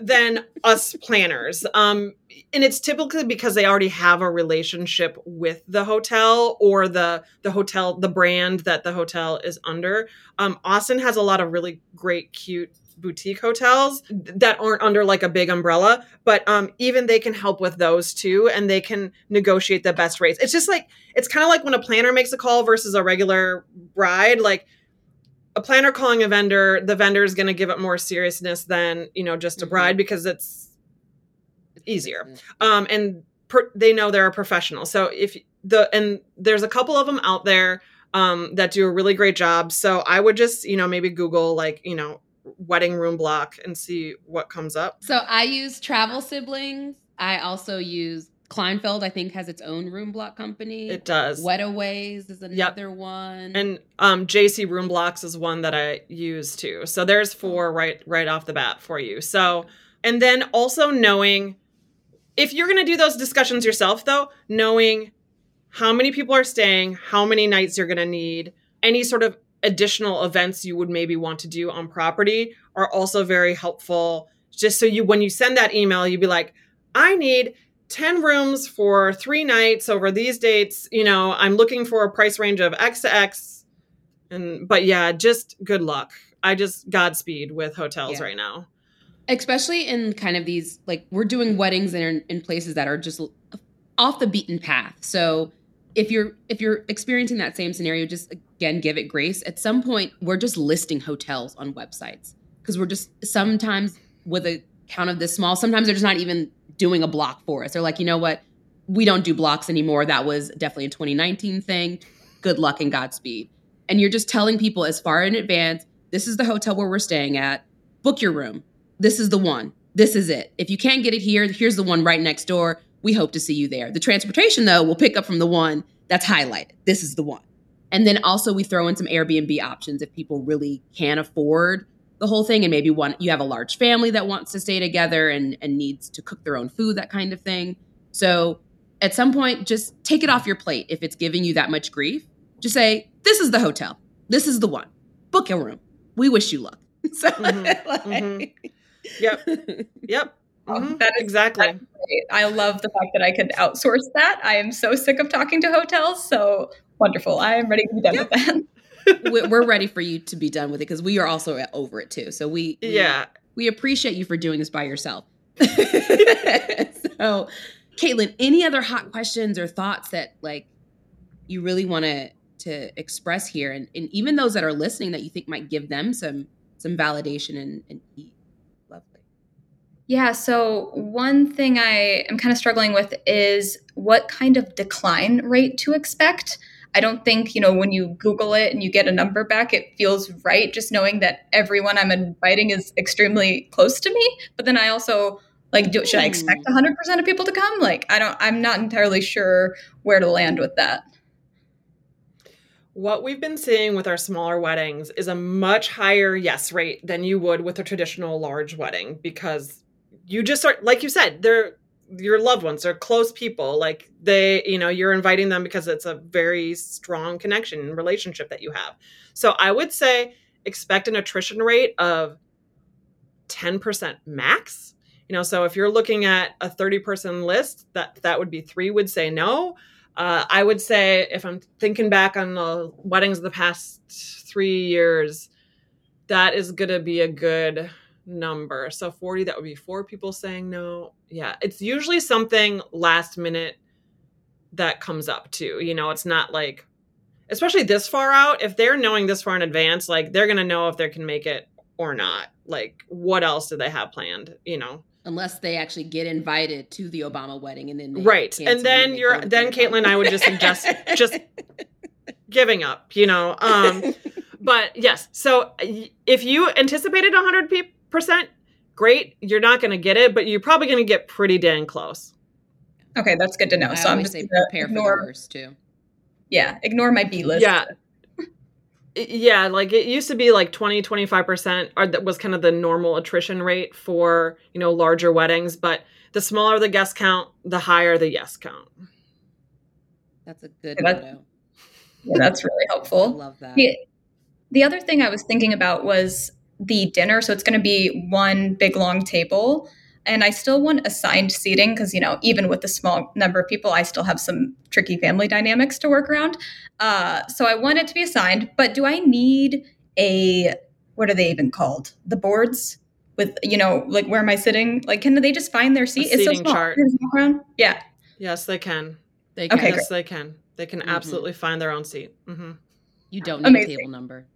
Than us planners. Um, and it's typically because they already have a relationship with the hotel or the the hotel, the brand that the hotel is under. Um, Austin has a lot of really great, cute boutique hotels that aren't under like a big umbrella but um even they can help with those too and they can negotiate the best rates it's just like it's kind of like when a planner makes a call versus a regular bride like a planner calling a vendor the vendor is going to give it more seriousness than you know just a Mhm. bride because it's easier. Um and per, they know they're a professional. So if the and there's a couple of them out there um that do a really great job. So i would just you know maybe google like you know wedding room block and see what comes up. So I use Travel Siblings. I also use Kleinfeld. I think has its own room block company. it does Wetaways is another one. and um jc room blocks is one that i use too so there's four right right off the bat for you so and then also knowing if you're going to do those discussions yourself though knowing how many people are staying how many nights you're going to need any sort of additional events you would maybe want to do on property are also very helpful just so you when you send that email you'd be like i need 10 rooms for three nights over these dates you know i'm looking for a price range of x to x and but yeah just good luck i just godspeed with hotels Yeah. right now especially in kind of these like we're doing weddings in in places that are just off the beaten path. So if you're if you're experiencing that same scenario, just again give it grace. At some point, we're just listing hotels on websites because we're just sometimes with a count of this small, sometimes they're just not even doing a block for us. They're like, you know what, we don't do blocks anymore. That was definitely a 2019 thing. Good luck and Godspeed. And you're just telling people as far in advance, this is the hotel where we're staying at. Book your room this is the one. This is it. If you can't get it here, here's the one right next door. We hope to see you there. The transportation, though, will pick up from the one that's highlighted. This is the one. And then also we throw in some Airbnb options if people really can't afford the whole thing and maybe one you have a large family that wants to stay together and and needs to cook their own food that kind of thing. So at some point just take it off your plate if it's giving you that much grief. Just say this is the hotel. This is the one. Book a room. We wish you luck. So Mhm, like, mhm. Yep. Yep. Oh, Mhm, that is- exactly. I love the fact that I could outsource that. I am so sick of talking to hotels. So wonderful. I am ready to be done with that. We- we're ready for you to be done with it because we are also over it too. So we, we Yeah. we appreciate you for doing this by yourself. so, Caitlin, any other hot questions or thoughts that like you really want to to express here, and, and even those that are listening that you think might give them some some validation and, and ease? Lovely. Yeah. So, one thing I am kind of struggling with is what kind of decline rate to expect. I don't think, you know, when you Google it and you get a number back, it feels right just knowing that everyone I'm inviting is extremely close to me. But then I also, like, do, should I hmm. expect 100% of people to come? Like, I don't, I'm not entirely sure where to land with that. What we've been seeing with our smaller weddings is a much higher yes rate than you would with a traditional large wedding because you just are like you said, they're your loved ones, they're close people. Like they, you know, you're inviting them because it's a very strong connection and relationship that you have. So I would say expect an attrition rate of 10% max. You know, so if you're looking at a 30 person list, that that would be 3 would say no. Uh, I would say if I'm thinking back on the weddings of the past three years, that is going to be a good number. So 40, that would be four people saying no. Yeah, it's usually something last minute that comes up too. You know, it's not like, especially this far out, if they're knowing this far in advance, like they're going to know if they can make it or not. Like, what else do they have planned? You know, Unless they actually get invited to the Obama wedding and then right and then you're then caitlin i would just suggest just giving up you know um but yes so if you anticipated 100 pe- percent great you're not going to get it but you're probably going to get pretty dang close Okay, that's good to know. I so I'm just say gonna prepare for ignore, the worst too. yeah, ignore my B list. yeah yeah like it used to be like 20 25% or that was kind of the normal attrition rate for you know larger weddings but the smaller the guest count the higher the yes count That's a good Yeah, that- Yeah, that's really I helpful. love that. The, the other thing I was thinking about was the dinner. So it's going to be one big long table. And I still want assigned seating because, you know, even with the small number of people, I still have some tricky family dynamics to work around. Uh, so I want it to be assigned. But do I need a, what are they even called? The boards with, you know, like where am I sitting? Like, can they just find their seat? It's so seating small. chart. There's no ground. Yeah. yes they can They Okay, can- yes they can they can Mhm. absolutely find their own seat hmm You don't need Amazing. a table number.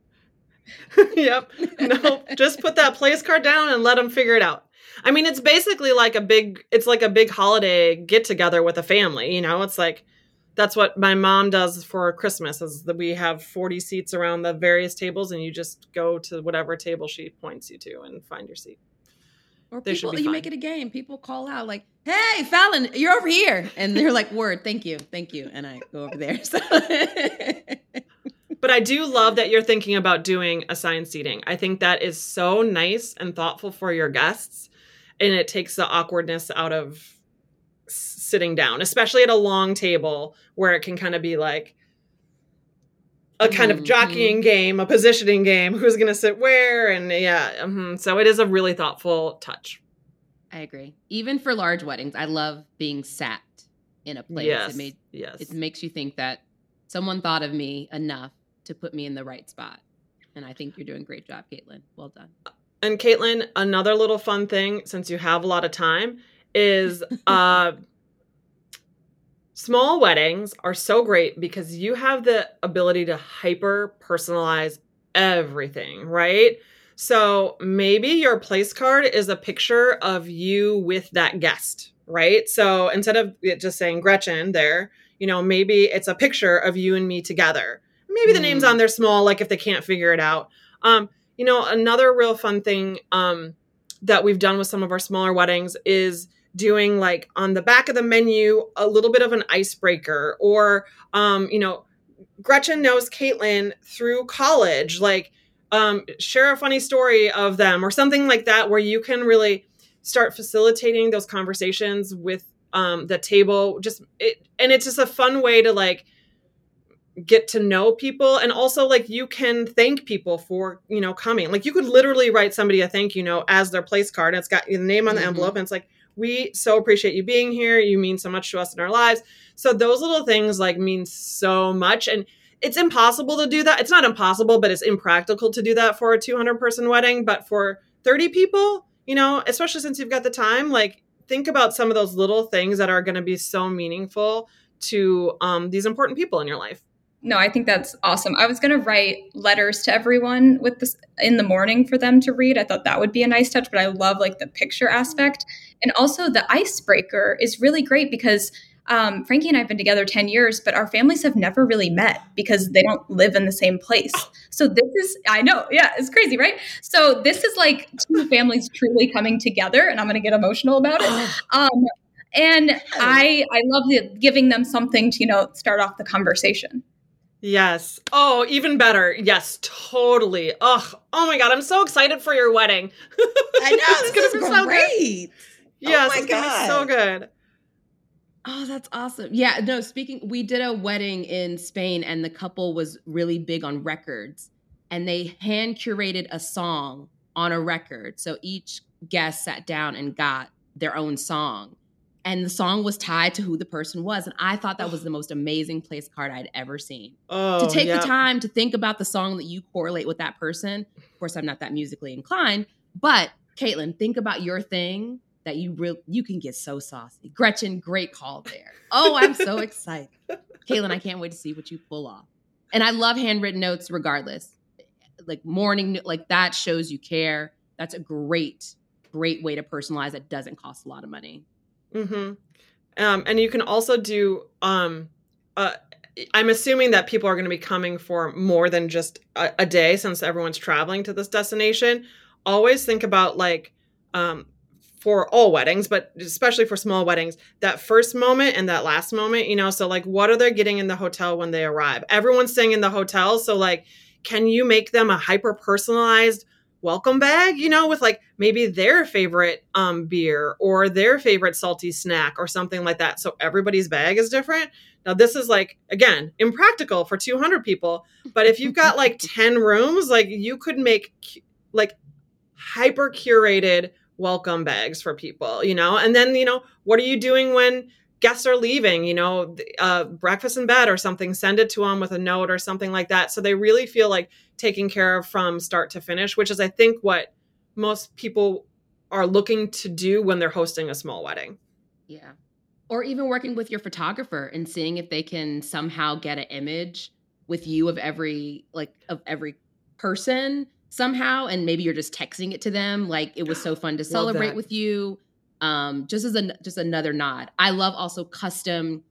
yep. No, just put that place card down and let them figure it out. I mean, it's basically like a big it's like a big holiday get together with a family, you know? It's like that's what my mom does for Christmas is that we have 40 seats around the various tables and you just go to whatever table she points you to and find your seat. Or They people, you make it a game. People call out like, "Hey, Fallon, you're over here," and they're like, "Word, thank you, thank you," and I go over there. So But I do love that you're thinking about doing assigned seating. I think that is so nice and thoughtful for your guests. And it takes the awkwardness out of sitting down, especially at a long table where it can kind of be like a kind of Mhm. jockeying game, a positioning game, who's going to sit where. And yeah, mhm. so it is a really thoughtful touch. I agree. Even for large weddings, I love being sat in a place. yes. It made yes. it makes you think that someone thought of me enough to put me in the right spot. And I think you're doing a great job, Caitlin. Well done. And Caitlin, another little fun thing, since you have a lot of time, is uh, small weddings are so great because you have the ability to hyper personalize everything, right? So maybe your place card is a picture of you with that guest, right? So instead of it just saying Gretchen there, you know, maybe it's a picture of you and me together. Maybe the name's Mm. on there small, like if they can't figure it out. Um, you know, another real fun thing um, that we've done with some of our smaller weddings is doing like on the back of the menu a little bit of an icebreaker or um, you know Gretchen knows Caitlin through college. Like, um, share a funny story of them or something like that, where you can really start facilitating those conversations with um, the table. Just it, and it's just a fun way to like get to know people. And also like you can thank people for you know coming. Like you could literally write somebody a thank you note as their place card and it's got the name on the mm-hmm. envelope and it's like we so appreciate you being here. You mean so much to us in our lives. So those little things like mean so much and it's impossible to do that. It's not impossible but it's impractical to do that for a 200 person wedding. But for 30 people you know especially since you've got the time like think about some of those little things that are going to be so meaningful to um, these important people in your life no, I think that's awesome. I was going to write letters to everyone with this in the morning for them to read. I thought that would be a nice touch, but I love like the picture aspect. And also the icebreaker is really great because um, Frankie and I have been together 10 years, but our families have never really met because they don't live in the same place. So this is, I know, yeah, it's crazy, right? So this is like two families truly coming together, and I'm going to get emotional about it. Um, and I, I love the, giving them something to, you know, start off the conversation. Yes. Oh, even better. Yes, totally. Oh, oh my god, I'm so excited for your wedding. I know oh it's gonna be so great. Yes, oh it's god. gonna be so good. Oh, that's awesome. Yeah, no, speaking we did a wedding in Spain and the couple was really big on records and they hand curated a song on a record. So each guest sat down and got their own song and the song was tied to who the person was and i thought that was the most amazing place card i'd ever seen. Oh, to take yeah. the time to think about the song that you correlate with that person of course i'm not that musically inclined but caitlin think about your thing that you real you can get so saucy. Gretchen great call there. Oh i'm so excited. Caitlin i can't wait to see what you pull off. And i love handwritten notes regardless. Like morning like that shows you care. That's a great great way to personalize that doesn't cost a lot of money Mm-hmm. Um, and you can also do. Um, uh, I'm assuming that people are going to be coming for more than just a, a, day, since everyone's traveling to this destination. Always think about like um, for all weddings, but especially for small weddings, that first moment and that last moment. You know, so like, what are they getting in the hotel when they arrive? Everyone's staying in the hotel, so like, can you make them a hyper personalized welcome bag, you know, with like maybe their favorite um, beer or their favorite salty snack or something like that. So everybody's bag is different. Now, this is like, again, impractical for 200 people. But if you've got like 10 rooms, like you could make like hyper curated welcome bags for people, you know? And then, you know, what are you doing when guests are leaving, you know, uh, breakfast in bed or something, send it to them with a note or something like that. So they really feel like taken care of from start to finish, which is, I think, what most people are looking to do when they're hosting a small wedding. Yeah. Or even working with your photographer and seeing if they can somehow get an image with you of every, like, of every person somehow. And maybe you're just texting it to them. Like, it was so fun to celebrate with you um, just as a just another nod. I love also custom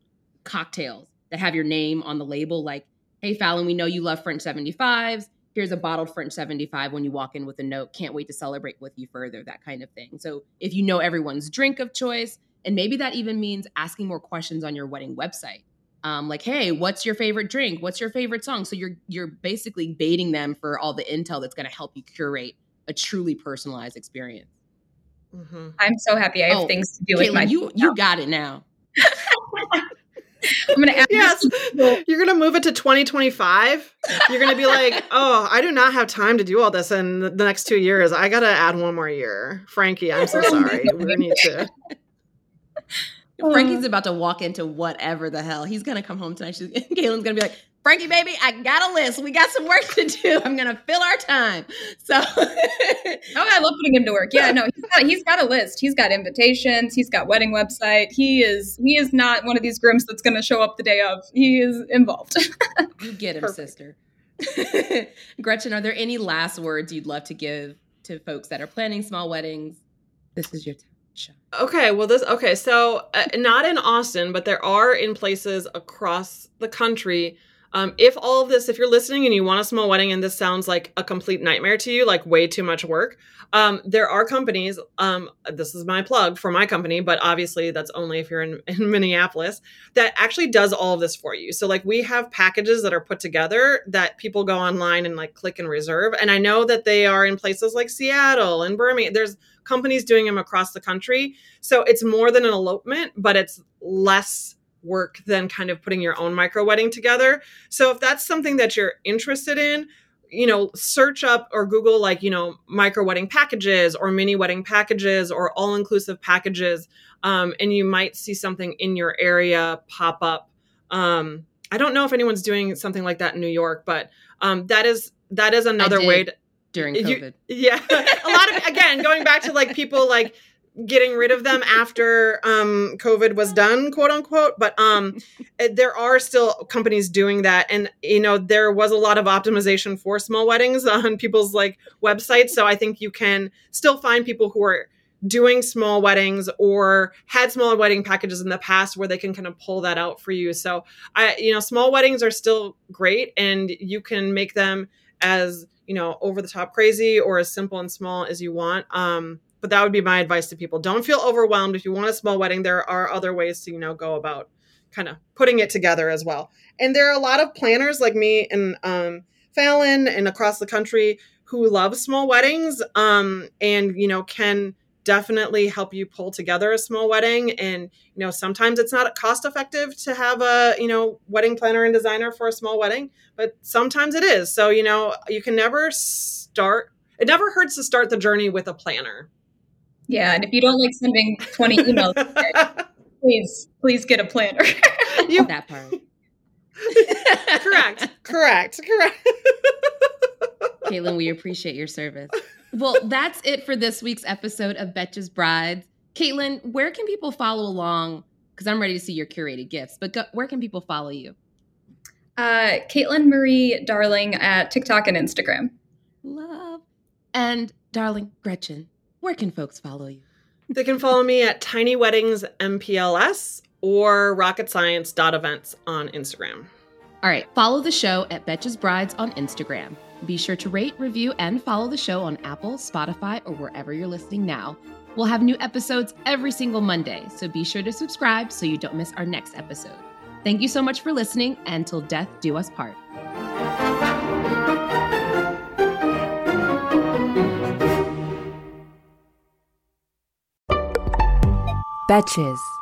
cocktails that have your name on the label, like, "Hey Fallon, we know you love French 75s. Here's a bottled French 75 when you walk in with a note. Can't wait to celebrate with you further." That kind of thing. So if you know everyone's drink of choice, and maybe that even means asking more questions on your wedding website. Um, like, hey, what's your favorite drink? What's your favorite song? So you're you're basically baiting them for all the intel that's going to help you curate a truly personalized experience. Mm-hmm. I'm so happy I have oh, things to do Caitlin, with my. You you got it now. I'm gonna ask. Yes, you're gonna move it to 2025. You're gonna be like, oh, I do not have time to do all this in the next two years. I gotta add one more year. Frankie, I'm so sorry. we need to. Frankie's about to walk into whatever the hell. He's gonna come home tonight. She's, Caitlin's gonna be like, Frankie, baby, I got a list. We got some work to do. I'm gonna fill our time. So, oh, I love putting him to work. Yeah, no, he's got, he's got a list. He's got invitations. He's got wedding website. He is he is not one of these grooms that's gonna show up the day of. He is involved. you get him, Perfect. sister. Gretchen, are there any last words you'd love to give to folks that are planning small weddings? This is your time. Okay, well this okay, so uh, not in Austin, but there are in places across the country Um, if all of this, if you're listening and you want a small wedding and this sounds like a complete nightmare to you, like way too much work, um, there are companies. Um, this is my plug for my company, but obviously that's only if you're in, in Minneapolis that actually does all of this for you. So like we have packages that are put together that people go online and like click and reserve. And I know that they are in places like Seattle and Birmingham. There's companies doing them across the country. So it's more than an elopement, but it's less work than kind of putting your own micro wedding together. So if that's something that you're interested in, you know, search up or Google like, you know, micro wedding packages or mini wedding packages or all inclusive packages. Um, and you might see something in your area pop up. Um, I don't know if anyone's doing something like that in New York, but um, that is that is another way to during COVID. You, yeah. a lot of again, going back to like people like getting rid of them after um, COVID was done, quote unquote. But um, eh, there are still companies doing that, and you know there was a lot of optimization for small weddings on people's like websites. So I think you can still find people who are doing small weddings or had small wedding packages in the past where they can kind of pull that out for you. So I, you know, small weddings are still great, and you can make them as you know over the top crazy or as simple and small as you want. Um, but that would be my advice to people. Don't feel overwhelmed. If you want a small wedding there are other ways to you know go about kind of putting it together as well. And there are a lot of planners like me and um, fallon and across the country who love small weddings um, and you know can definitely help you pull together a small wedding. And you know sometimes it's not cost effective to have a you know wedding planner and designer for a small wedding but sometimes it is. So you know you can never start it never hurts to start the journey with a planner yeah, and if you don't like sending 20 emails, please, please get a planner. you that part. correct. Correct. Correct. Caitlin, we appreciate your service. Well, that's it for this week's episode of Betches Brides. Caitlin, where can people follow along? Because I'm ready to see your curated gifts, but go, where can people follow you? Uh, Caitlin Marie Darling at TikTok and Instagram. Love. And darling Gretchen, where can folks follow you? They can follow me at Minnie Weddings MPLS or rocketscience.events on Instagram. All right, follow the show at Betches Brides on Instagram. Be sure to rate, review, and follow the show on Apple, Spotify, or wherever you're listening now. We'll have new episodes every single Monday, so be sure to subscribe so you don't miss our next episode. Thank you so much for listening, and till death do us part. Betches.